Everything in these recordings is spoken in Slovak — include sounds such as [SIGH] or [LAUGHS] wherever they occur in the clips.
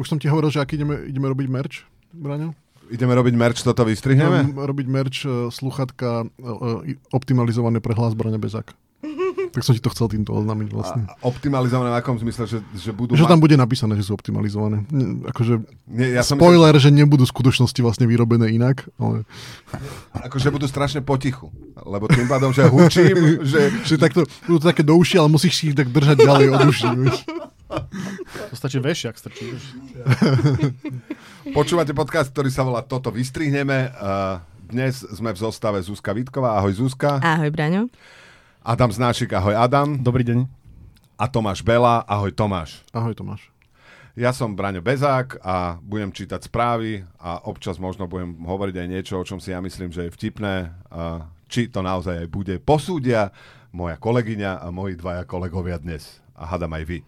Už som ti hovoril, že ak ideme, ideme robiť merch, Braňo? Ideme robiť merch, toto vystrihneme? Ideme robiť merch, uh, sluchatka uh, optimalizované pre hlas Braňa Bezák. Tak som ti to chcel týmto oznámiť vlastne. A optimalizované v akom zmysle, že, že budú... Že tam bude napísané, že sú optimalizované. Ne, akože Nie, ja som spoiler, že nebudú v skutočnosti vlastne vyrobené inak. Ale... Akože budú strašne potichu. Lebo tým pádom, že hučím, [LAUGHS] že... Že takto, budú to také do uši, ale musíš si ich tak držať ďalej od vieš. To stačí vešiak strčiť. vieš. [LAUGHS] Počúvate podcast, ktorý sa volá Toto vystrihneme. Uh, Dnes sme v zostave Zuzka Vítková. Ahoj Zuzka. Ahoj, Braňo. Adam Znášik. Ahoj Adam. Dobrý deň. A Tomáš Bela. Ahoj Tomáš. Ahoj Tomáš. Ja som Braňo Bezák a budem čítať správy a občas možno budem hovoriť aj niečo, o čom si ja myslím, že je vtipné. A či to naozaj aj bude, posúdia moja kolegyňa a moji dvaja kolegovia dnes. A hadam aj vy.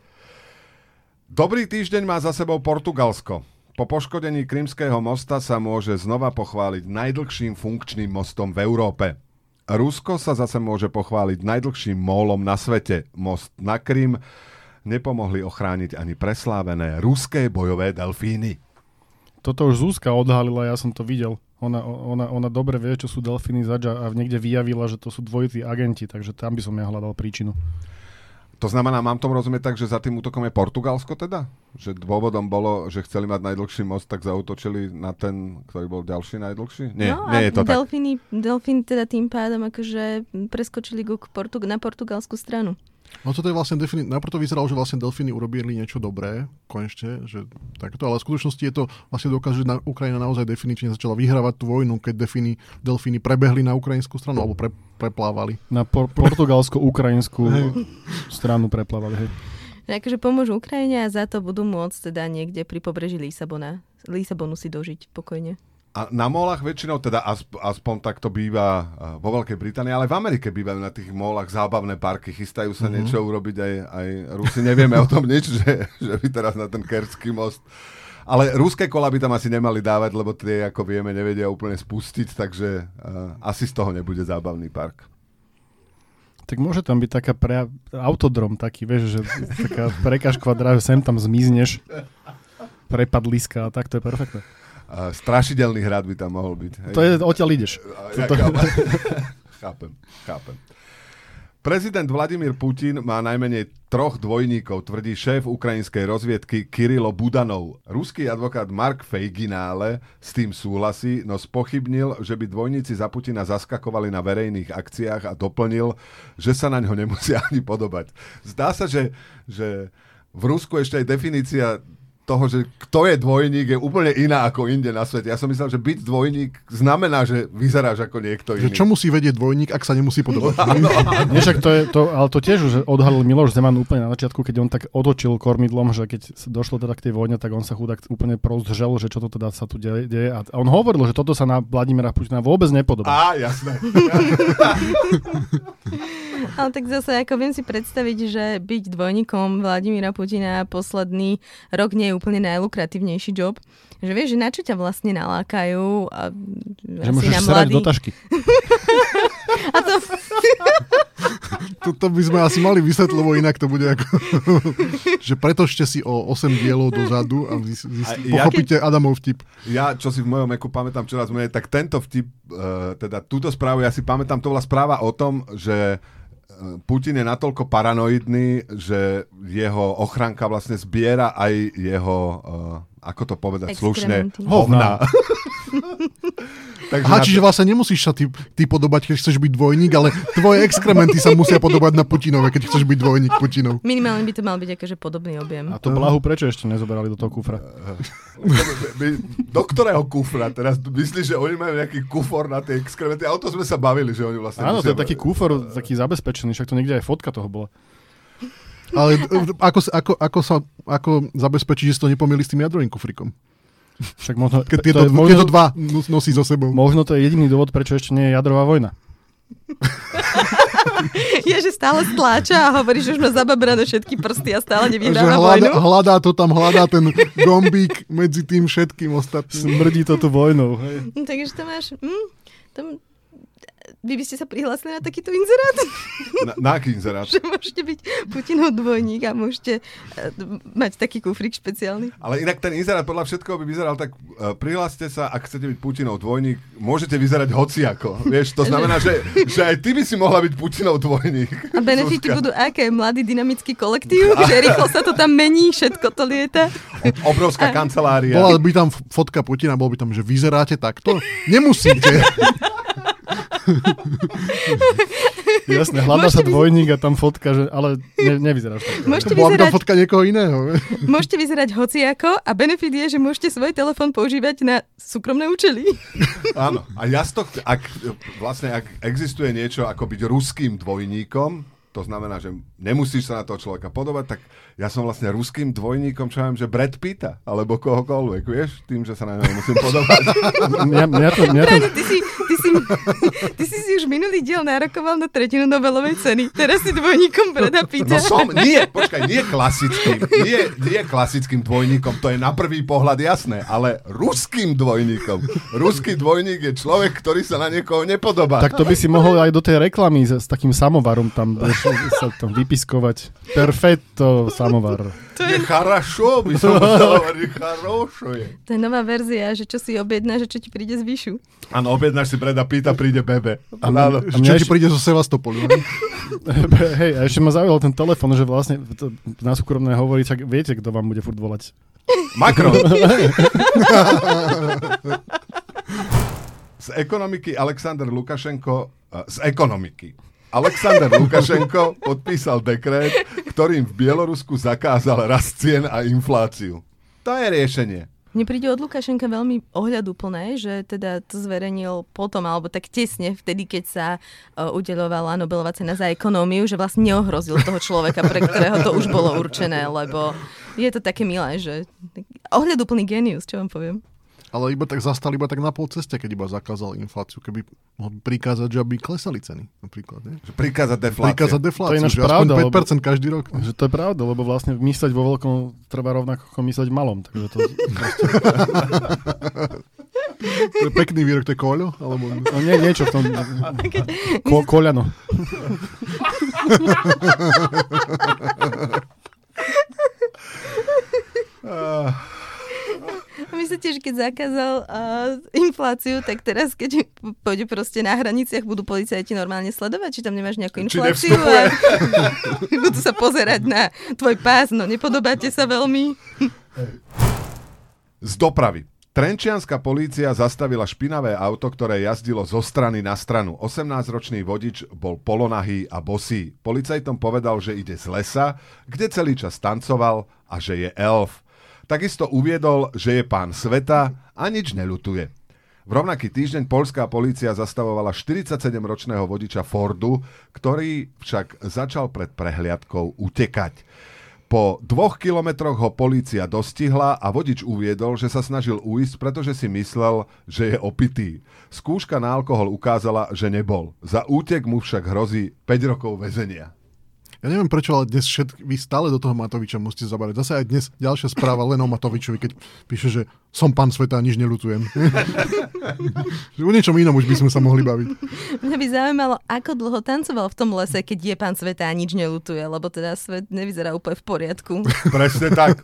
Dobrý týždeň má za sebou Portugalsko. Po poškodení Krymského mosta sa môže znova pochváliť najdlhším funkčným mostom v Európe. Rusko sa zase môže pochváliť najdlhším mólom na svete. Most na Krym nepomohli ochrániť ani preslávené ruské bojové delfíny. Toto už Zuzka odhalila, ja som to videl. Ona, ona, ona dobre vie, čo sú delfíny zač a niekde vyjavila, že to sú dvojití agenti, takže tam by som ja hľadal príčinu. To znamená, mám tomu rozumieť tak, že za tým útokom je Portugalsko teda? Že dôvodom bolo, že chceli mať najdlhší most, tak zautočili na ten, ktorý bol ďalší najdlhší? Nie, no nie je to tak. delfíny, delfíny teda tým pádom akože preskočili k Portug- na portugalskú stranu. No toto je vlastne defini- najprv to vyzeralo, že vlastne delfíny urobili niečo dobré, konečne, že takto, ale v skutočnosti je to vlastne dôkaz, že na Ukrajina naozaj definitívne začala vyhrávať tú vojnu, keď defíny, delfíny prebehli na ukrajinskú stranu, alebo pre, preplávali. Na por- portugalsko-ukrajinskú [LAUGHS] stranu preplávali. Hej. Že akože pomôžu Ukrajine a za to budú môcť teda niekde pri pobreží Lisabona, Lisabonu si dožiť pokojne. A na molách väčšinou, teda asp- aspoň tak to býva uh, vo Veľkej Británii, ale v Amerike bývajú na tých molách zábavné parky, chystajú sa mm-hmm. niečo urobiť aj, aj Rusi. Nevieme o tom nič, [LAUGHS] že, že by teraz na ten Kerský most. Ale ruské kola by tam asi nemali dávať, lebo tie, ako vieme, nevedia úplne spustiť, takže uh, asi z toho nebude zábavný park. Tak môže tam byť taká pre... autodrom taký, vieš, že taká prekažková dráha, že sem tam zmizneš, prepadliska a tak, to je perfektné. Strašidelný hrad by tam mohol byť. Hej. To je, odtiaľ ideš. Ja, To- [LAUGHS] chápem. chápem. Prezident Vladimír Putin má najmenej troch dvojníkov, tvrdí šéf ukrajinskej rozviedky Kirilo Budanov. Ruský advokát Mark Fejginále s tým súhlasí, no spochybnil, že by dvojníci za Putina zaskakovali na verejných akciách a doplnil, že sa na ňo nemusia [LAUGHS] ani podobať. Zdá sa, že, že v Rusku ešte aj definícia toho, že kto je dvojník, je úplne iná ako inde na svete. Ja som myslel, že byť dvojník znamená, že vyzeráš ako niekto Že iný. čo musí vedieť dvojník, ak sa nemusí podobať? [LAUGHS] Však to je, to, ale to tiež už odhalil Miloš Zeman úplne na začiatku, keď on tak otočil kormidlom, že keď došlo teda k tej vojne, tak on sa chudák úplne prozdržel, že čo to teda sa tu deje. deje. A on hovoril, že toto sa na Vladimira Putina vôbec nepodobá. Á, jasné. [LAUGHS] Ale tak zase, ako viem si predstaviť, že byť dvojníkom Vladimíra Putina posledný rok nie je úplne najlukratívnejší job. Že vieš, že na čo ťa vlastne nalákajú a Že môžeš na mladý... do tašky. [LAUGHS] A to, Toto by sme asi mali vysvetliť, lebo inak to bude ako... [LAUGHS] že pretočte si o 8 dielov dozadu a vy, vy A ja- pochopíte Adamov vtip. Ja, čo si v mojom eku pamätám čoraz menej, tak tento vtip, uh, teda túto správu, ja si pamätám, to bola správa o tom, že Putin je natoľko paranoidný, že jeho ochranka vlastne zbiera aj jeho, uh, ako to povedať slušne, hovna. [LAUGHS] Takže Aha, na čiže vlastne nemusíš sa ty, ty podobať, keď chceš byť dvojník, ale tvoje exkrementy sa musia podobať na Putinove, keď chceš byť dvojník Putinov. minimálne by to mal byť akože podobný objem. A to blahu prečo ešte nezoberali do toho kufra? Do ktorého kufra? Teraz myslíš, že oni majú nejaký kufor na tie exkrementy? A o to sme sa bavili, že oni vlastne... Áno, to je musia- taký kúfor, taký zabezpečený, však to niekde aj fotka toho bola. Ale e, ako, sa- ako, ako, sa, ako zabezpečíš, že si to nepomýli s tým jadrovým kufrikom? Však možno, Keď to tieto, je možno, tieto dva nos- nosí so sebou. možno to je jediný dôvod, prečo ešte nie je jadrová vojna. [LAUGHS] Je, že stále stláča a hovorí, že už má zababrané všetky prsty a stále nevyhráva hľadá, vojnu. hľadá to tam, hľadá ten [LAUGHS] gombík medzi tým všetkým ostatným. Smrdí to tu vojnou. Hej. No, Takže to máš... Hm, to, vy by ste sa prihlásili na takýto inzerát? Na, na aký inzerát? [LAUGHS] že môžete byť Putinov dvojník a môžete uh, mať taký kufrik špeciálny. Ale inak ten inzerát podľa všetkoho by vyzeral tak, uh, prihláste sa, ak chcete byť Putinov dvojník, môžete vyzerať hociako. [LAUGHS] Vieš, to znamená, že, že aj ty by si mohla byť Putinov dvojník. A benefity budú aké? Mladý dynamický kolektív, [LAUGHS] že rýchlo sa to tam mení, všetko to lieta. Obrovská kancelária. Bola by tam fotka Putina, bol by tam, že vyzeráte takto? Nemusíte. [LAUGHS] Jasne, hľadá sa dvojník a tam fotka, že, ale ne, nevyzeráš tak. Môžete Bola by tam vyzerať, fotka niekoho iného. [LAUGHS] môžete vyzerať hociako a benefit je, že môžete svoj telefón používať na súkromné účely. Áno. A ja tohto, ak, vlastne, ak existuje niečo ako byť ruským dvojníkom, to znamená, že nemusíš sa na toho človeka podobať, tak ja som vlastne ruským dvojníkom, čo ja viem, že Brad Pitta, alebo kohokoľvek, vieš, tým, že sa na neho musím [LAUGHS] podobať. Mňa, mňa to, mňa to, ty si, ty, si, ty si si už minulý diel nárokoval na tretinu Nobelovej ceny. Teraz si dvojníkom Brada Pitta. No som, nie, počkaj, nie klasickým, nie, nie klasickým dvojníkom, to je na prvý pohľad jasné, ale ruským dvojníkom. Ruský dvojník je človek, ktorý sa na niekoho nepodobá. tak to by si mohol aj do tej reklamy s, s takým samovarom tam [LAUGHS] [LAUGHS] sa tam vypiskovať. Perfetto samovar. To je charošo, by som [LAUGHS] charošo je. to je nová verzia, že čo si objedná, že čo ti príde z výšu. Áno, objednáš si Breda Pita, príde Bebe. A Áno. mňa- Čo ti príde zo Sevastopolu? ne? [LAUGHS] Hej, a ešte ma zaujal ten telefon, že vlastne to, na súkromné hovorí, čak viete, kto vám bude furt volať. Macron. z ekonomiky Alexander Lukašenko, eh, z ekonomiky. Alexander Lukašenko podpísal dekret, ktorým v Bielorusku zakázal rast cien a infláciu. To je riešenie. Mne príde od Lukašenka veľmi ohľaduplné, že teda to zverejnil potom, alebo tak tesne vtedy, keď sa uh, udeľovala Nobelová cena za ekonómiu, že vlastne neohrozil toho človeka, pre ktorého to už bolo určené, lebo je to také milé, že ohľaduplný genius, čo vám poviem. Ale iba tak zastal iba tak na pol ceste, keď iba zakázal infláciu. Keby mohol prikázať, že aby klesali ceny. Napríklad, ne? Že Prikázať defláciu. Prikázať To je defláciu, že aspoň pravda, 5% každý rok. Že to je pravda, lebo vlastne mysleť vo veľkom trvá rovnako ako mysleť v malom. Takže to, [LAUGHS] To je pekný výrok, to je koľo? Alebo... no nie, niečo v tom. Ko, koľano. A [LAUGHS] [LAUGHS] myslíte, že keď zakázal uh, infláciu, tak teraz, keď pôjde proste na hraniciach, budú policajti normálne sledovať, či tam nemáš nejakú infláciu a [LAUGHS] budú sa pozerať na tvoj pás, no nepodobáte sa veľmi. Z dopravy. Trenčianská polícia zastavila špinavé auto, ktoré jazdilo zo strany na stranu. 18-ročný vodič bol polonahý a bosý. Policajtom povedal, že ide z lesa, kde celý čas tancoval a že je elf. Takisto uviedol, že je pán sveta a nič neľutuje. V rovnaký týždeň polská polícia zastavovala 47-ročného vodiča Fordu, ktorý však začal pred prehliadkou utekať. Po dvoch kilometroch ho polícia dostihla a vodič uviedol, že sa snažil uísť, pretože si myslel, že je opitý. Skúška na alkohol ukázala, že nebol. Za útek mu však hrozí 5 rokov väzenia. Ja neviem prečo, ale dnes všetk, vy stále do toho Matoviča musíte zaberať. Zase aj dnes ďalšia správa len o Matovičovi, keď píše, že som pán sveta a nič nelutujem. O [LAUGHS] niečom inom už by sme sa mohli baviť. Mňa by zaujímalo, ako dlho tancoval v tom lese, keď je pán sveta a nič nelutuje, lebo teda svet nevyzerá úplne v poriadku. [LAUGHS] Presne tak.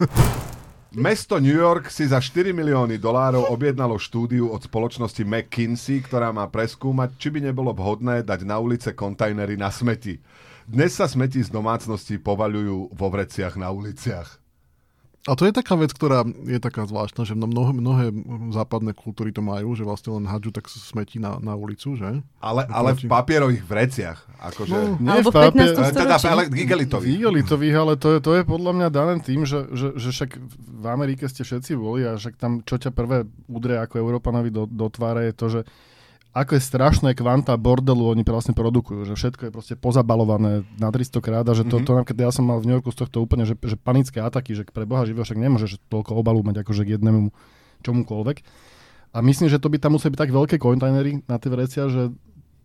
Mesto New York si za 4 milióny dolárov objednalo štúdiu od spoločnosti McKinsey, ktorá má preskúmať, či by nebolo vhodné dať na ulice kontajnery na smeti. Dnes sa smeti z domácností povaľujú vo vreciach na uliciach. A to je taká vec, ktorá je taká zvláštna, že mnohé, mnohé západné kultúry to majú, že vlastne len hadžu tak smetí na, na ulicu, že? Ale, ale v papierových vreciach. Akože... No. Nie Alebo v v papier- 15. Eh, teda storočí. ale igelitových. Igelitových, ale to je, to je podľa mňa dané tým, že, že, že však v Amerike ste všetci boli a však tam čo ťa prvé udrie ako Európanovi do, do tváre je to, že ako je strašné kvanta bordelu oni vlastne produkujú, že všetko je proste pozabalované na 300 krát a že to, Mhm. to napríklad ja som mal v New Yorku z tohto úplne, že, že panické ataky, že pre Boha živého však nemôžeš toľko obalu mať akože k jednému čomukoľvek. A myslím, že to by tam museli byť tak veľké kontajnery na tie vrecia, že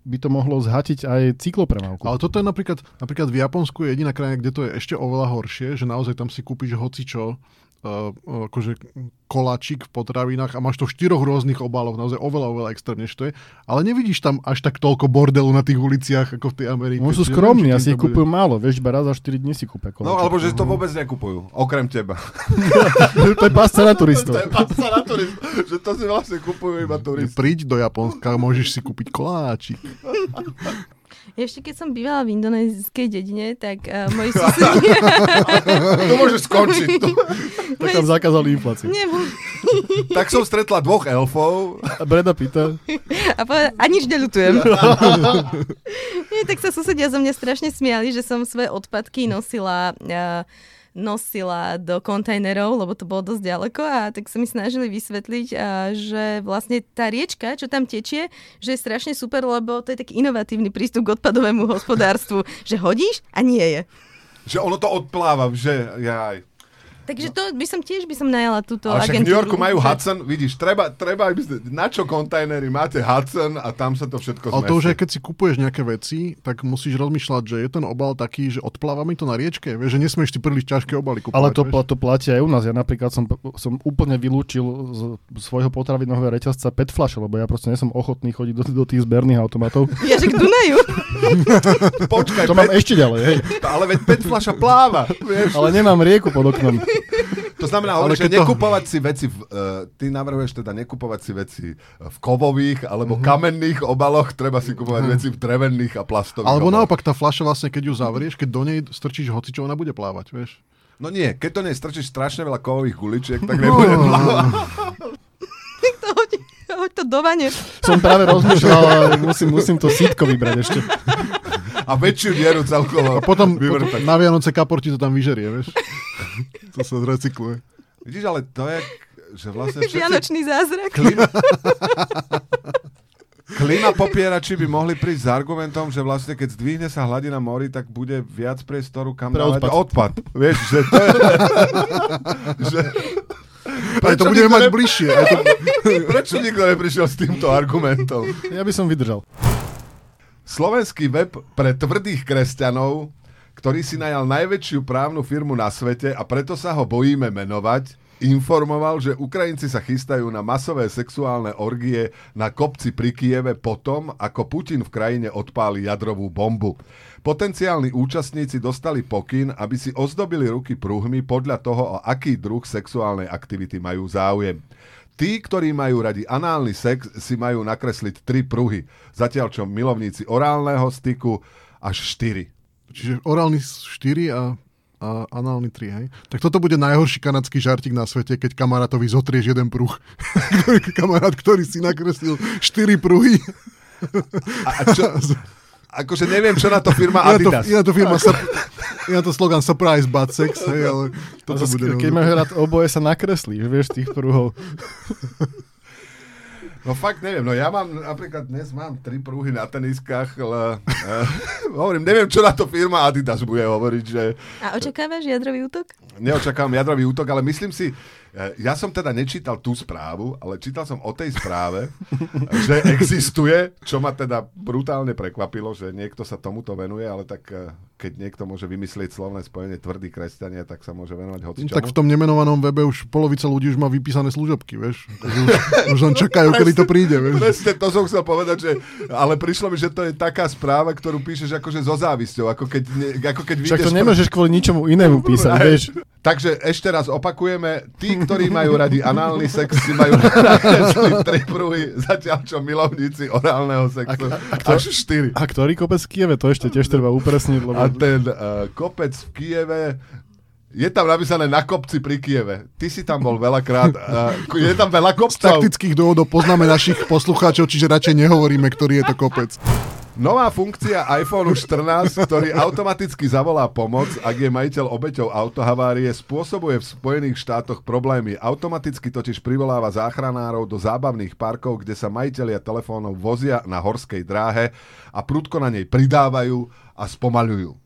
by to mohlo zhatiť aj cyklopremávku. Ale toto je napríklad, napríklad v Japonsku je jediná krajina, kde to je ešte oveľa horšie, že naozaj tam si kúpiš hocičo uh, akože koláčik v potravinách a máš to v štyroch rôznych obaloch, naozaj oveľa, oveľa extrém, než to je. Ale nevidíš tam až tak toľko bordelu na tých uliciach, ako v tej Amerike. Oni sú skromní, asi ich kupujú málo, vieš, iba raz za 4 dní si kúpia No koláčik. alebo že to vôbec nekupujú, okrem teba. [LAUGHS] to je pásca na turistov. To je pasa na turist, že to si vlastne kupujú iba turisti. Príď do Japonska, môžeš si kúpiť koláčik. [LAUGHS] Ešte keď som bývala v indonéskej dedine, tak uh, moji [LAUGHS] susedia... [LAUGHS] To môže skončiť. To. [LAUGHS] Tak tam zakázali infláciu. Nie, Tak som stretla dvoch elfov. A Breda pýta, a, povedala, a nič neľutujem. Nie, tak sa susedia zo mňa strašne smiali, že som svoje odpadky nosila uh, nosila do kontajnerov, lebo to bolo dosť ďaleko a tak sa mi snažili vysvetliť, že vlastne tá riečka, čo tam tečie, že je strašne super, lebo to je taký inovatívny prístup k odpadovému hospodárstvu, že hodíš a nie je. Že ono to odpláva, že jaj. Takže to by som tiež by som najala túto Ale však v agentúru. New Yorku majú Hudson, vidíš, treba, treba, aby ste, na čo kontajnery máte Hudson a tam sa to všetko Ale to už zmestí. aj keď si kupuješ nejaké veci, tak musíš rozmýšľať, že je ten obal taký, že odpláva mi to na riečke. Vieš, že nesmieš si príliš ťažké obaly kupovať. ale to, vieš. to platí aj u nás. Ja napríklad som, som úplne vylúčil z svojho potravinového reťazca PET flaše, lebo ja proste som ochotný chodiť do, do tých zberných automatov. [LAUGHS] Ja, že k Dunaju. Počkaj, To mám pet, ešte ďalej, hej. [LAUGHS] ale veď pet fľaša pláva. Vieš? Ale nemám rieku pod oknom. [LAUGHS] To znamená, Ale že to- nekupovať si veci, v, uh, ty navrhuješ teda nekupovať si veci v kovových alebo Mhm. kamenných obaloch, treba si kupovať veci v drevených a plastových Alebo obaloch. naopak tá fľaša vlastne, keď ju zavrieš, keď do nej strčíš hoci čo, ona bude plávať, vieš. No nie, keď to nej strčíš strašne veľa kovových guličiek, tak [LAUGHS] No. nebude plávať. to hoď, hoď to do vane. Som práve [LAUGHS] rozmýšľal, ale musím, musím to sítko vybrať ešte. A väčšiu dieru celkovo A potom, potom na Vianoce kapor ti to tam vyžerie, vieš. To sa zrecykluje. Vidíš, ale to je, že vlastne [LAUGHS] všetci Vianočný zázrak. klima... [LAUGHS] klima popierači by mohli prísť s argumentom, že vlastne keď zdvihne sa hladina mori, tak bude viac priestoru kam Pre odpad. odpad. Vieš, že to je... [LAUGHS] že... Aj to budeme mať ne- bližšie. Aj to... Prečo nikto neprišiel s týmto argumentom? Ja by som vydržal. Slovenský web pre tvrdých kresťanov, ktorý si najal najväčšiu právnu firmu na svete a preto sa ho bojíme menovať, informoval, že Ukrajinci sa chystajú na masové sexuálne orgie na kopci pri Kieve potom, ako Putin v krajine odpáli jadrovú bombu. Potenciálni účastníci dostali pokyn, aby si ozdobili ruky pruhmi podľa toho, o aký druh sexuálnej aktivity majú záujem. Tí, ktorí majú radi análny sex, si majú nakresliť tri pruhy, zatiaľ čo milovníci orálneho styku až štyri. Čiže orálny 4 a, a análny 3, hej? Tak toto bude najhorší kanadský žartik na svete, keď kamarátovi zotrieš jeden pruh. [LAUGHS] Kamarát, ktorý si nakreslil 4 pruhy. A, a čo, akože neviem, čo na to firma Iná to, Adidas. iná to firma, sur- iná to slogan Surprise Butt Sex, hej, ale toto bude... keď máš rád oboje, sa nakreslíš, vieš, tých pruhov. [LAUGHS] No fakt neviem, no ja mám napríklad dnes mám tri prúhy na teniskách, ale uh, [LAUGHS] hovorím, neviem, čo na to firma Adidas bude hovoriť, že A očakávaš jadrový útok? neočakávam jadrový útok, ale myslím si, eh, ja som teda nečítal tú správu, ale čítal som o tej správe, [LAUGHS] že existuje, čo ma teda brutálne prekvapilo, že niekto sa tomuto venuje, ale tak eh, keď niekto môže vymyslieť slovné spojenie tvrdý kresťania, tak sa môže venovať hocičomu. Tak v tom nemenovanom webe už polovica ľudí už má vypísané služobky, vieš. Už, už len [LAUGHS] čakajú, kedy to príde, vieš. Presne to som chcel povedať, že, ale prišlo mi, že to je taká správa, ktorú píšeš akože so závisťou, ako keď, ne, ako keď Však to nemôžeš kvôli ničomu inému písať, Aj. vieš. Takže ešte raz opakujeme, tí, ktorí majú radi análny sex, si majú tri pruhy, zatiaľ čo milovníci orálneho sexu A- a kto- až štyri. A ktorý kopec v Kieve, to ešte tiež treba upresniť, lebo... A ten uh, kopec v Kieve, je tam napísané na kopci pri Kieve. Ty si tam bol veľakrát. Uh, je tam veľa Z kopcov. taktických dôvodov poznáme našich poslucháčov, čiže radšej nehovoríme, ktorý je to kopec. Nová funkcia iPhone 14, ktorý automaticky zavolá pomoc, ak je majiteľ obeťou autohavárie, spôsobuje v Spojených štátoch problémy. Automaticky totiž privoláva záchranárov do zábavných parkov, kde sa majiteľia telefónov vozia na horskej dráhe a prudko na nej pridávajú a spomaľujú.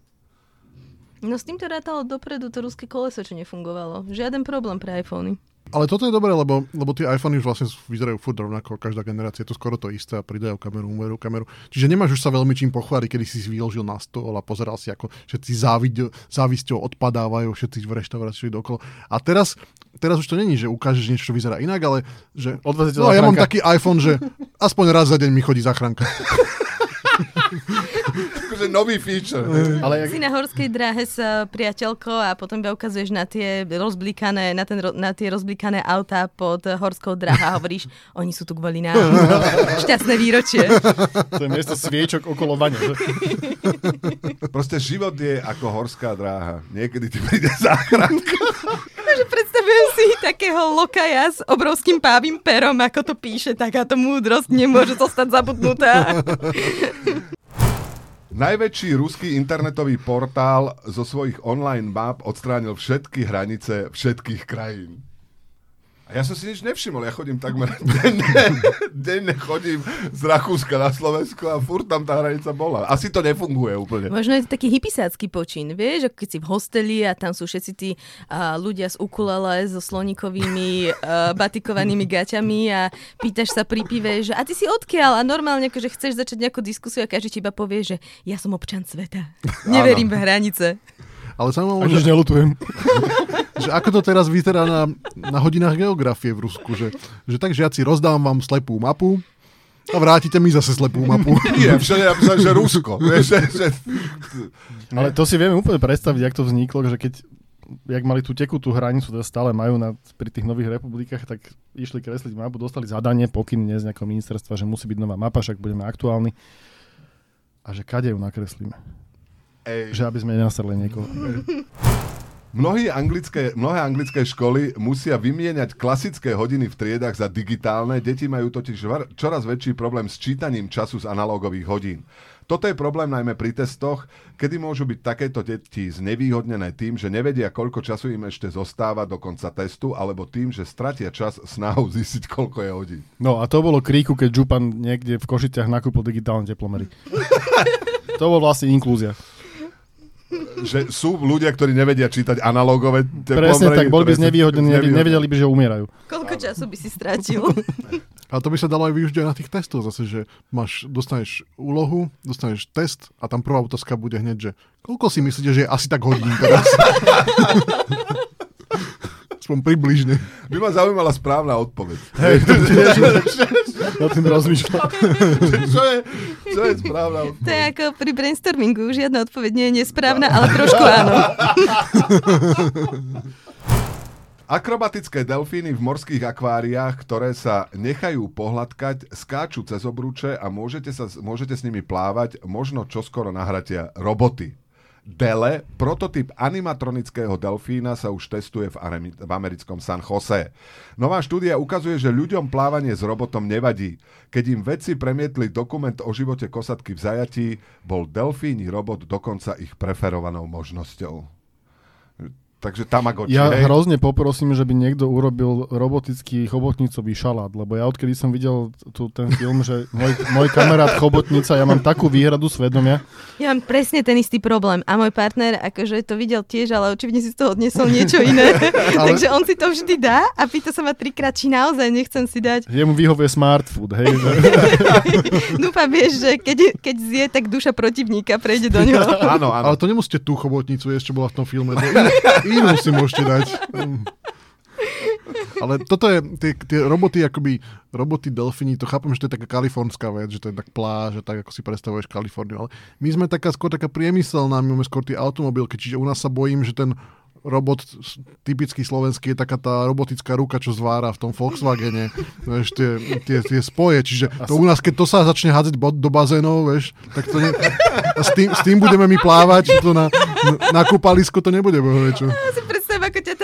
No s týmto rátalo dopredu to ruské koleso, čo nefungovalo. Žiaden problém pre iPhony. Ale toto je dobré, lebo, lebo tie iPhony už vlastne vyzerajú furt rovnako, každá generácia je to skoro to isté a pridajú kameru, umerú kameru. Čiže nemáš už sa veľmi čím pochváliť, kedy si vyložil na stôl a pozeral si, ako všetci závidio, závisťou odpadávajú, všetci v reštaurácii dokolo. A teraz teraz už to není, že ukážeš niečo, čo vyzerá inak, ale že... Odvezete No ja mám záchranka. taký iPhone, že aspoň raz za deň mi chodí záchranka. [LAUGHS] Akože nový feature. [LAUGHS] Ale jak, Si na horskej dráhe s eh, priateľkou a potom iba ukazuješ na tie rozblikané, na, ten, na tie rozblikané autá pod horskou dráhou a hovoríš, [LAUGHS] oni sú tu kvôli nám. [LAUGHS] Šťastné výročie. to je miesto sviečok okolo vane. Proste život je ako horská dráha. Niekedy ti príde záchranka. že predstavujem si takého lokaja s obrovským pávým perom, ako to píše, takáto múdrosť nemôže zostať zabudnutá. Najväčší ruský internetový portál zo svojich online map odstránil všetky hranice všetkých krajín. A ja som si nič nevšimol, ja chodím takmer [LAUGHS] denne, denne chodím z Rakúska na Slovensku a furt tam tá hranica bola. Asi to nefunguje úplne. Možno je to taký hypisácky počin, vieš, ako keď si v hosteli a tam sú všetci tí uh, ľudia z ukulele so sloníkovými uh, batikovanými gaťami a pýtaš sa pri pive, že a ty si odkiaľ? A normálne akože chceš začať nejakú diskusiu a každý ti iba povie, že ja som občan sveta. Neverím v hranice. Ale zaujímavé, nič že, nelutujem. [LAUGHS] že ako to teraz vyzerá na, na hodinách geografie v Rusku. Že, že tak žiaci rozdám vám slepú mapu a vrátite mi zase slepú mapu. [LAUGHS] Nie, všade napísané, že Rusko. Vieš, že, že... Ale to si vieme úplne predstaviť, jak to vzniklo, že keď jak mali tú tekutú hranicu, teda stále majú na, pri tých nových republikách, tak išli kresliť mapu, dostali zadanie, pokyn dnes z nejakého ministerstva, že musí byť nová mapa, však budeme aktuálni. A že kade ju nakreslíme? Ej. Že aby sme nenasrli niekoho. Mnohé anglické, mnohé anglické školy musia vymieňať klasické hodiny v triedach za digitálne. Deti majú totiž čoraz väčší problém s čítaním času z analogových hodín. Toto je problém najmä pri testoch, kedy môžu byť takéto deti znevýhodnené tým, že nevedia, koľko času im ešte zostáva do konca testu, alebo tým, že stratia čas snahou zistiť, koľko je hodín. No a to bolo kríku, keď Župan niekde v Košiciach nakúpil digitálne teplomery. [LAUGHS] to bol vlastne inklúzia. Že sú ľudia, ktorí nevedia čítať analogové teplomery. Presne tak, boli by znevýhodnení, nevedeli by, že umierajú. Koľko času by si strátil? [LAUGHS] A to by sa dalo aj využiť aj na tých testoch zase, že máš, dostaneš úlohu, dostaneš test a tam prvá otázka bude hneď, že koľko si myslíte, že je asi tak hodín teraz? [LAUGHS] Aspoň približne. By ma zaujímala správna odpoveď. Hej, [LAUGHS] [LAUGHS] na tým rozmýšľam. čo, je, čo je správna odpoveď? To je ako pri brainstormingu, žiadna odpoveď nie je nesprávna, ale trošku áno. [LAUGHS] Akrobatické delfíny v morských akváriách, ktoré sa nechajú pohľadkať, skáču cez obruče a môžete, sa, môžete s nimi plávať, možno čoskoro nahratia roboty. Dele, prototyp animatronického delfína sa už testuje v, v americkom San Jose. Nová štúdia ukazuje, že ľuďom plávanie s robotom nevadí. Keď im vedci premietli dokument o živote kosatky v zajatí, bol delfíny robot dokonca ich preferovanou možnosťou. Takže Tamagotchi, Ja hej? hrozne poprosím, že by niekto urobil robotický chobotnicový šalát, lebo ja odkedy som videl tu ten film, že môj, môj kamarát chobotnica, ja mám takú výhradu svedomia. Ja mám presne ten istý problém. A môj partner akože to videl tiež, ale očividne si z toho odnesol niečo iné. [LAUGHS] [LAUGHS] Ale- Takže on si to vždy dá a pýta sa ma trikrát, či naozaj nechcem si dať. Jemu vyhovuje smart food, hej. Že... [LAUGHS] Dúfam, vieš, že keď, keď zje, tak duša protivníka prejde do ňoho. Áno, áno. Ale to nemusíte tú chobotnicu čo bola v tom filme. Inú, si môžete dať. Ale toto je, tie, tie roboty, akoby roboty delfíni, to chápem, že to je taká kalifornská vec, že to je tak pláž, a tak ako si predstavuješ Kaliforniu. Ale my sme taká skôr taká priemyselná, my máme skôr tie automobilky, čiže u nás sa bojím, že ten robot typický slovenský je taká tá robotická ruka, čo zvára v tom Volkswagene, [LAUGHS] vieš, tie, tie, tie spoje, čiže to u nás, keď to sa začne hádzať do bazénov, vieš, tak to ne... S tým, s tým budeme my plávať, to na, na kúpalisko to nebude, bohvie, čo. Ja si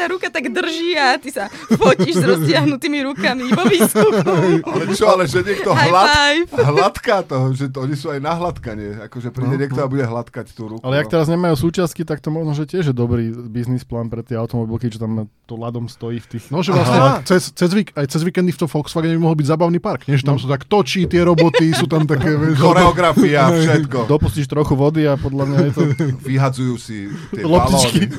tá ruka tak drží a ty sa fotíš s roztiahnutými rukami vo výskuchu. Ale čo, ale že niekto hlad, hladká to, že to, oni sú aj na hladkanie. Akože príde No, niekto no. a bude hladkať tú ruku. Ale jak no. teraz nemajú súčiastky, tak to možno, že tiež je dobrý biznis plán pre tie automobilky, čo tam to ľadom stojí v tých... No, že vlastne cez, cez, vík, aj cez víkendy v tom Volkswagene by mohol byť zabavný park, nie? Že tam sú tak točí tie roboty, sú tam také... [LAUGHS] Choreografia, [LAUGHS] všetko. Dopustíš trochu vody a podľa mňa je to... Vyhadzujú si tie Loptičky.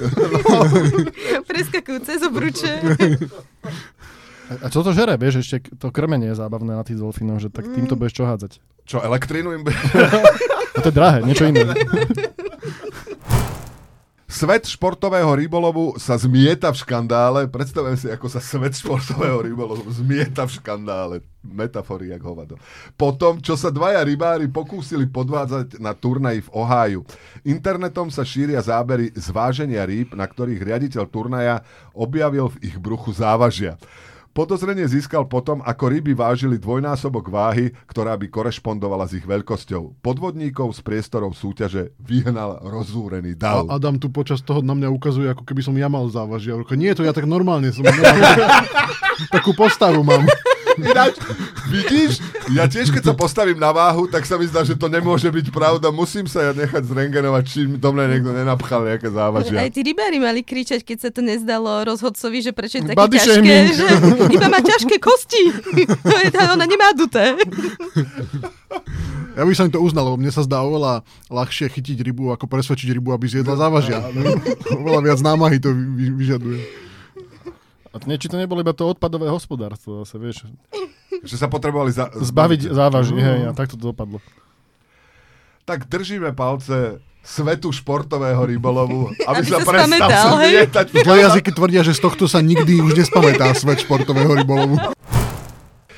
[LAUGHS] Preskakujú cez obruče. [LAUGHS] A čo to žere, vieš, ešte to krmenie je zábavné na tých delfínov, že tak týmto budeš čo hádzať. Čo, elektrínu im... bude- [LAUGHS] A to je drahé, niečo iné. [LAUGHS] Svet športového rybolovu sa zmieta v škandále. Predstavujem si, ako sa svet športového rybolovu zmieta v škandále. Metafory jak hovado. Potom, čo sa dvaja rybári pokúsili podvádzať na turnaji v Oháju. Internetom sa šíria zábery zváženia rýb, na ktorých riaditeľ turnaja objavil v ich bruchu závažia. Podozrenie získal potom, ako ryby vážili dvojnásobok váhy, ktorá by korešpondovala s ich veľkosťou. Podvodníkov z priestorov súťaže vyhnal rozúrený dav. A Adam tu počas toho na mňa ukazuje, ako keby som ja mal závažia. Nie, to ja tak normálne som. Normálne, [LAUGHS] takú postavu mám. Ináč, vidíš, ja tiež keď sa postavím na váhu, tak sa mi zdá, že to nemôže byť pravda. Musím sa ja nechať zrengenovať, či mi domne niekto nenapchal nejaké závažia. Aj tí rybári mali kričať, keď sa to nezdalo rozhodcovi, že prečo je také Body ťažké, shaming. že iba má ťažké kosti. To je tá, ona nemá duté. Ja by som to uznal, lebo mne sa zdá oveľa ľahšie chytiť rybu, ako presvedčiť rybu, aby zjedla závažia. Oveľa viac námahy to vy- vy- vyžaduje. A to nie, či to nebolo iba to odpadové hospodárstvo, zase, vieš, Že sa potrebovali za- zbaviť závaží, hej, a takto to dopadlo. Tak držíme palce svetu športového rybolovu, [LAUGHS] aby, Aby sa sa prestal zmietať. [LAUGHS] Zlé jazyky tvrdia, že z tohto sa nikdy už nespamätá svet športového rybolovu.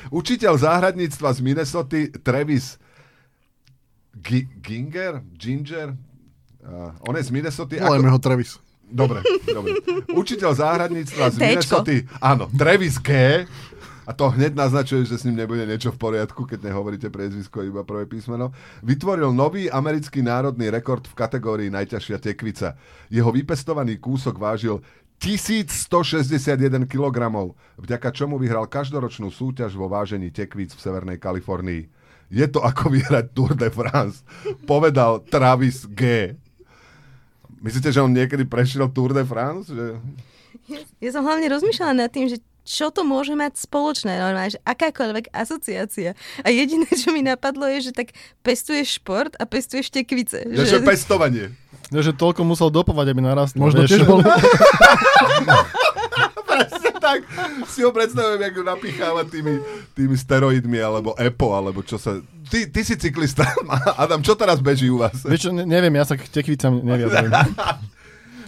Učiteľ záhradníctva z Minnesota Travis Gi- Ginger? Ginger? Uh, on je z Minnesota. Volajme ho Travis. Dobre, dobre. Učiteľ záhradníctva z. Minnesota. Áno, Travis G. A to hneď naznačuje, že s ním nebude niečo v poriadku, keď nehovoríte priezvisko iba prvé písmeno. Vytvoril nový americký národný rekord v kategórii najťažšia tekvica. Jeho vypestovaný kúsok vážil 1161 kg, vďaka čomu vyhral každoročnú súťaž vo vážení tekvíc v Severnej Kalifornii. Je to ako vyhrať Tour de France, povedal Travis G. Myslíte, že on niekedy prešiel Tour de France? Že... Ja som hlavne rozmýšľala nad tým, že čo to môže mať spoločné, normálne, že akákoľvek asociácia. A jediné, čo mi napadlo, je, že tak pestuješ šport a pestuješ tekvice. Že, že pestovanie. No, že toľko musel dopovať, aby narastol. Možno vieš. tiež bol... [LAUGHS] [LAUGHS] [LAUGHS] Tak. Si ho predstavujem, jak ho napicháva tými, tými steroidmi, alebo EPO, alebo čo sa... Ty, ty si cyklista. [LAUGHS] Adam, čo teraz beží u vás? Vieš čo, ne- neviem, ja sa k tekvicam neviadujem. [LAUGHS]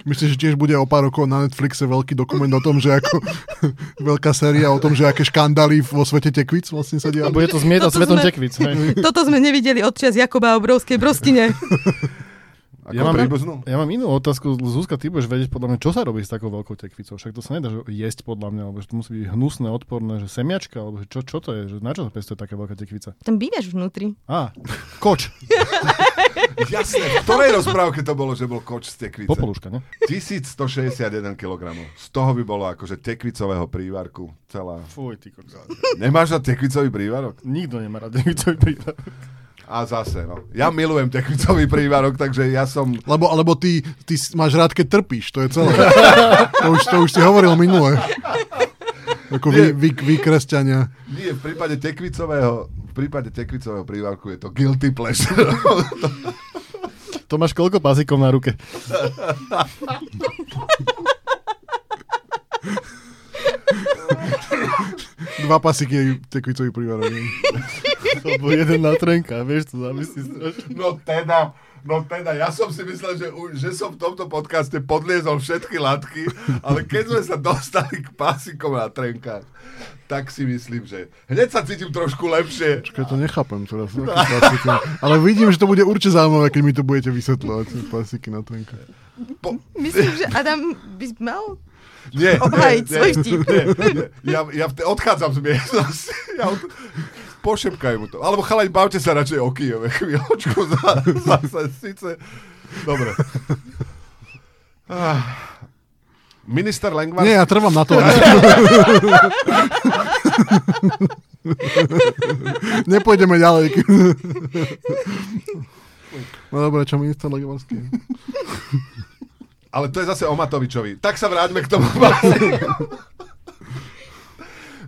Myslím, že tiež bude o pár rokov na Netflixe veľký dokument o tom, že ako [LAUGHS] veľká séria o tom, že aké škandály vo svete tekvic vlastne sa A diali. bude to zmietať Toto svetom sme- tekvic. Hej. Toto sme nevideli od čas Jakoba obrovskej broskyne. Ako Ja mám, príbuznú? ja mám inú otázku. Zuzka, ty budeš vedieť podľa mňa, čo sa robí s takou veľkou tekvicou. Však to sa nedá že jesť podľa mňa, alebo že to musí byť hnusné, odporné, že semiačka, alebo že čo, čo to je, že na čo sa pestuje taká veľká tekvica? Tam bývaš vnútri. Á, koč, [LAUGHS] Jasné. V ktorej rozprávke to bolo, že bol koč z tekvice? popoluška, ne? 1161 kg. Z toho by bolo akože tekvicového prívarku celá. Fuj, ty kokos. Nemáš na tekvicový prívarok? Nikto nemá rád [LAUGHS] tekvicový prívar. A zase, no. Ja milujem tekvicový prívarok, takže ja som... Lebo, alebo ty, ty máš rád, keď trpíš, to je celé. to, už, to už si hovoril minule. Ako vy, vy, vy kresťania. Nie, v prípade tekvicového, v prípade tekvicového prívarku je to guilty pleasure. To máš koľko pazíkov na ruke? [LAUGHS] Dva pasiky je tekvicový prívarok. nie? Alebo [LAUGHS] jeden na trenka, vieš, to závisí strašne. No teda, no teda, ja som si myslel, že, že som v tomto podcaste podliezol všetky látky, ale keď sme sa dostali k pásikom na trenkách, tak si myslím, že hneď sa cítim trošku lepšie. Počkaj, to nechápem teraz. [LAUGHS] pasiky. Ale vidím, že to bude určite zaujímavé, keď mi to budete vysvetľovať, tie pasiky na trenkách. Po, Myslím, že Adam by mal nie, obhájiť nie, svoj vtip. nie, nie. Ja, ja odchádzam z miestnosti. Ja od... Pošepkaj mu to. Alebo chalani, bavte sa radšej o Kieve chvíľočku. za- Zase, síce... Dobre. Ah. Minister Lengvar... Nie, ja trvám na to. [LAUGHS] Nepôjdeme ďalej. no dobre, čo minister Legovarský? Ale to je zase o Matovičovi. Tak sa vráťme k tomu. [LAUGHS]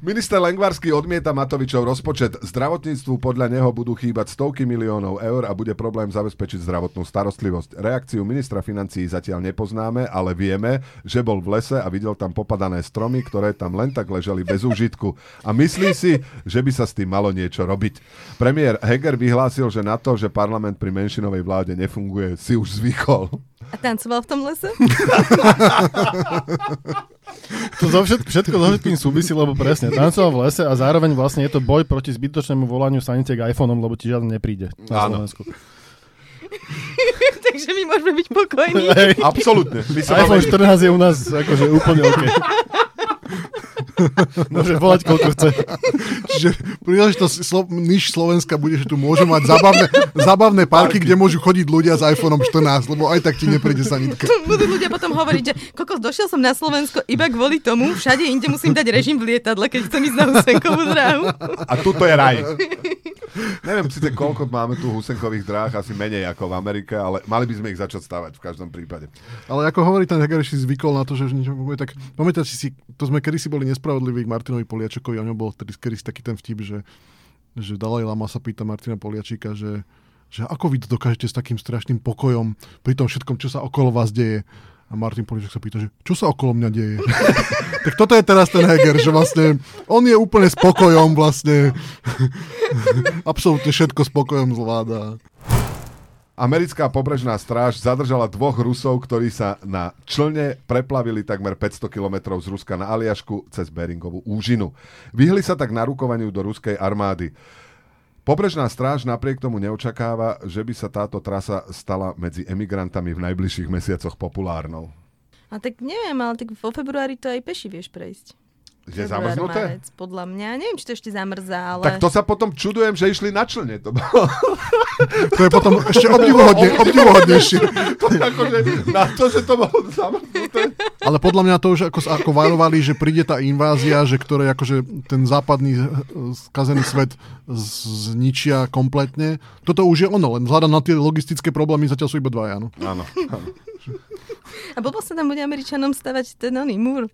Minister Lengvarský odmieta Matovičov rozpočet. Zdravotníctvu podľa neho budú chýbať stovky miliónov eur a bude problém zabezpečiť zdravotnú starostlivosť. Reakciu ministra financií zatiaľ nepoznáme, ale vieme, že bol v lese a videl tam popadané stromy, ktoré tam len tak ležali bez užitku. A myslí si, že by sa s tým malo niečo robiť. Premiér Heger vyhlásil, že na to, že parlament pri menšinovej vláde nefunguje, si už zvykol. A tancoval v tom lese? [LAUGHS] To zo všetko, všetko so všetkým súvisí, lebo presne, tancoval v lese a zároveň vlastne je to boj proti zbytočnému volaniu sanitiek iPhoneom, lebo ti žiaden nepríde na Áno. Slovensku. [LAUGHS] Takže my môžeme byť pokojní. Absolútne. My sa iPhone máme... 14 je u nás akože úplne OK. [LAUGHS] [LAUGHS] Môže volať koľko chce. Čiže príležitosť Slo- niž Slovenska bude, že tu môžu mať zabavné, zabavné parky, kde môžu chodiť ľudia s iPhoneom 14, lebo aj tak ti nepríde sanitka. Budú ľudia potom hovoriť, že kokos, došiel som na Slovensko iba kvôli tomu, všade inde musím dať režim v lietadle, keď chcem ísť na Husenkovú dráhu. A tuto je raj. Neviem síce koľko máme tu husenkových dráh, asi menej ako v Amerike, ale mali by sme ich začať stavať v každom prípade. Ale ako hovorí ten Heger, si zvykol na to, že niečo povie, tak pamätáte si, to sme kedysi boli nespravodliví k Martinovi Poliačokovi, o ňom bol kedysi taký ten vtip, že, že Dalaj Lama sa pýta Martina Poliačika, že, že ako vy to dokážete s takým strašným pokojom pri tom všetkom, čo sa okolo vás deje. A Martin Poliček sa pýta, že čo sa okolo mňa deje? [LAUGHS] tak toto je teraz ten Heger, že vlastne on je úplne spokojom vlastne. [LAUGHS] Absolútne všetko spokojom zvláda. Americká pobrežná stráž zadržala dvoch Rusov, ktorí sa na člne preplavili takmer 500 kilometrov z Ruska na Aliašku cez Beringovú úžinu. Vyhli sa tak narukovaniu do ruskej armády. Pobrežná stráž napriek tomu neočakáva, že by sa táto trasa stala medzi emigrantami v najbližších mesiacoch populárnou. A tak neviem, ale tak vo februári to aj peši vieš prejsť. Je zamrznuté? marec, podľa mňa. Neviem, či to ešte zamrzá, ale... Tak to sa potom čudujem, že išli na člne. To bolo [LAUGHS] To je potom ešte obdivuhodne, [LAUGHS] obdivuhodnejšie. to je akože na to, že to bolo zamrznuté. Ale podľa mňa to už ako, ako varovali, že príde tá invázia, že ktoré akože ten západný eh, skazený svet zničia kompletne. Toto už je ono, len vzhľadom na tie logistické problémy zatiaľ sú iba dvaja. No. Áno. áno. A blbo sa tam bude Američanom stavať ten oný múr.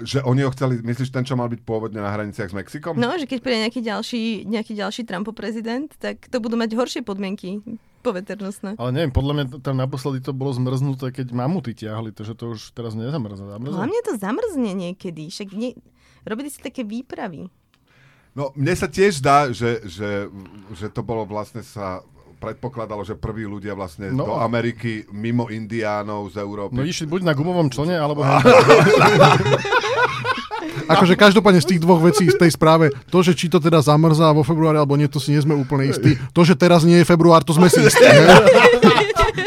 Že oni ho chceli, myslíš ten, čo mal byť pôvodne na hraniciach s Mexikom? No, že keď príde nejaký ďalší, nejaký ďalší Trumpov prezident, tak to budú mať horšie podmienky poveternostné. Ale neviem, podľa mňa tam naposledy to bolo zmrznuté, keď mamuty tiahli, takže to už teraz nezamrzne. Zamrzne? Hlavne to zamrzne niekedy. Však nie... Robili si také výpravy. No, mne sa tiež zdá, že, že, že to bolo vlastne sa predpokladalo, že prví ľudia vlastne no. Do Ameriky mimo Indiánov z Európy. No išli buď na gumovom člne, alebo... [LAUGHS] Akože každopádne z tých dvoch vecí z tej správe, to, že či to teda zamrzá vo februári alebo nie, to si nie sme úplne istí. To, že teraz nie je február, to sme si istí. Ne?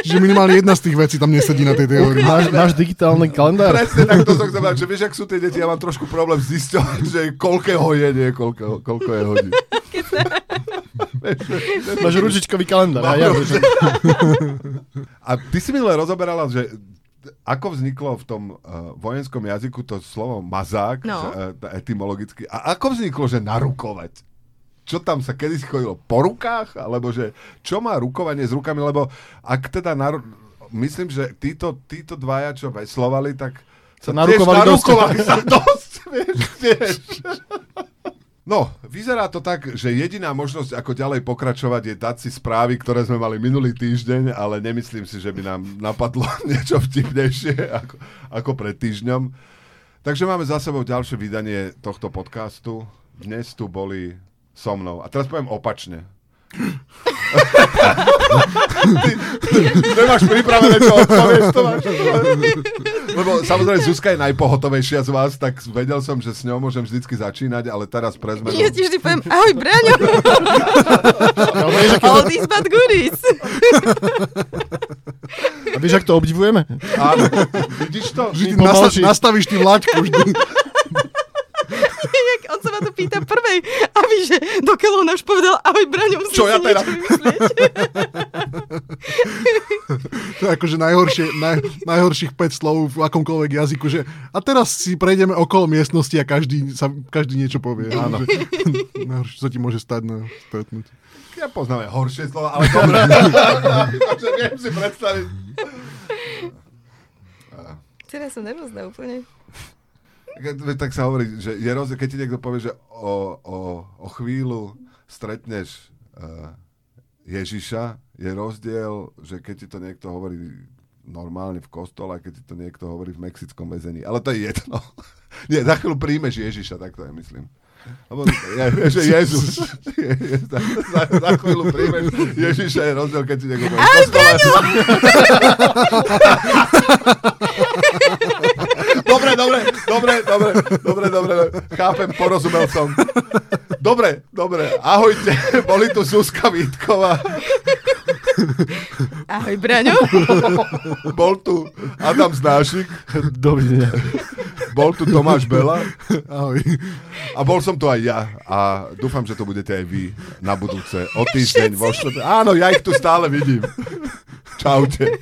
Čiže minimálne jedna z tých vecí tam nesedí na tej teórii. Náš, náš digitálny kalendár. Presne tak to som chcel že vieš, ak sú tie deti, ja mám trošku problém zisťovať, že koľkého je, nie koľko, koľko je hodín. [LAUGHS] Máš ručičkový kalendár. A ja, že... A ty si minule rozoberala, že ako vzniklo v tom uh, vojenskom jazyku to slovo mazák, No. že, uh, etymologicky, a ako vzniklo, že narukovať? Čo tam sa kedy chodilo? Po rukách? Alebo že čo má rukovanie s rukami? Lebo ak teda naru... myslím, že títo, títo dvaja, čo veslovali, tak Sa narukovali tiež dosť. narukovali sa [LAUGHS] dosť, vieš, vieš. [LAUGHS] No, vyzerá to tak, že jediná možnosť, ako ďalej pokračovať, je dať si správy, ktoré sme mali minulý týždeň, ale nemyslím si, že by nám napadlo [LAUGHS] niečo vtipnejšie ako, ako pred týždňom. Takže máme za sebou ďalšie vydanie tohto podcastu. Dnes tu boli so mnou. A teraz poviem opačne. [LAUGHS] ty, ty nemáš pripravené, čo odpovieš, to máš. [LAUGHS] Lebo samozrejme Zuzka je najpohotovejšia z vás, tak vedel som, že s ňou môžem vždycky začínať, ale teraz pre zmenu... Ja ti vždy poviem, ahoj Braňo, these bad goodies. a vieš, ak to obdivujeme? Áno, vidíš to? Vždy nasta- nastavíš tým laťku vždy. [LAUGHS] Jak on sa ma to pýta prvej. A víš, že do on už povedal, ahoj Braňo, musím Čo si ja teraz? [LAUGHS] To je akože najhoršie, naj, najhorších 5 slov v akomkoľvek jazyku, že a teraz si prejdeme okolo miestnosti a každý, sa, každý niečo povie. Áno. Že, [LAUGHS] najhoršie, čo ti môže stať na stretnutí. Ja poznám aj horšie slova, ale dobre. Takže viem si predstaviť. Teraz som nervózna úplne. Tak sa hovorí, že je rozdiel, keď ti niekto povie, že o, o, o chvíľu stretneš uh, Ježiša, je rozdiel, že keď ti to niekto hovorí normálne v kostole, a keď ti to niekto hovorí v mexickom väzení. Ale to je jedno. [LAUGHS] Nie, za chvíľu príjmeš Ježiša, tak to je, myslím. Lebo je, že Jezus. Je, [LAUGHS] je, za, za, za chvíľu príjmeš Ježiša, je rozdiel, keď ti niekto hovorí v [LAUGHS] kostole. Dobre, dobre, dobre, dobre, dobre, chápem, porozumel som. Dobre, dobre, ahojte, boli tu Zuzka Vítková, Ahoj, Braňo. bol tu Adam Znášik, Dovidenia. bol tu Tomáš Bela Ahoj. a bol som tu aj ja a dúfam, že to budete aj vy na budúce o týždeň vo štvrtok. Áno, ja ich tu stále vidím. Čaute.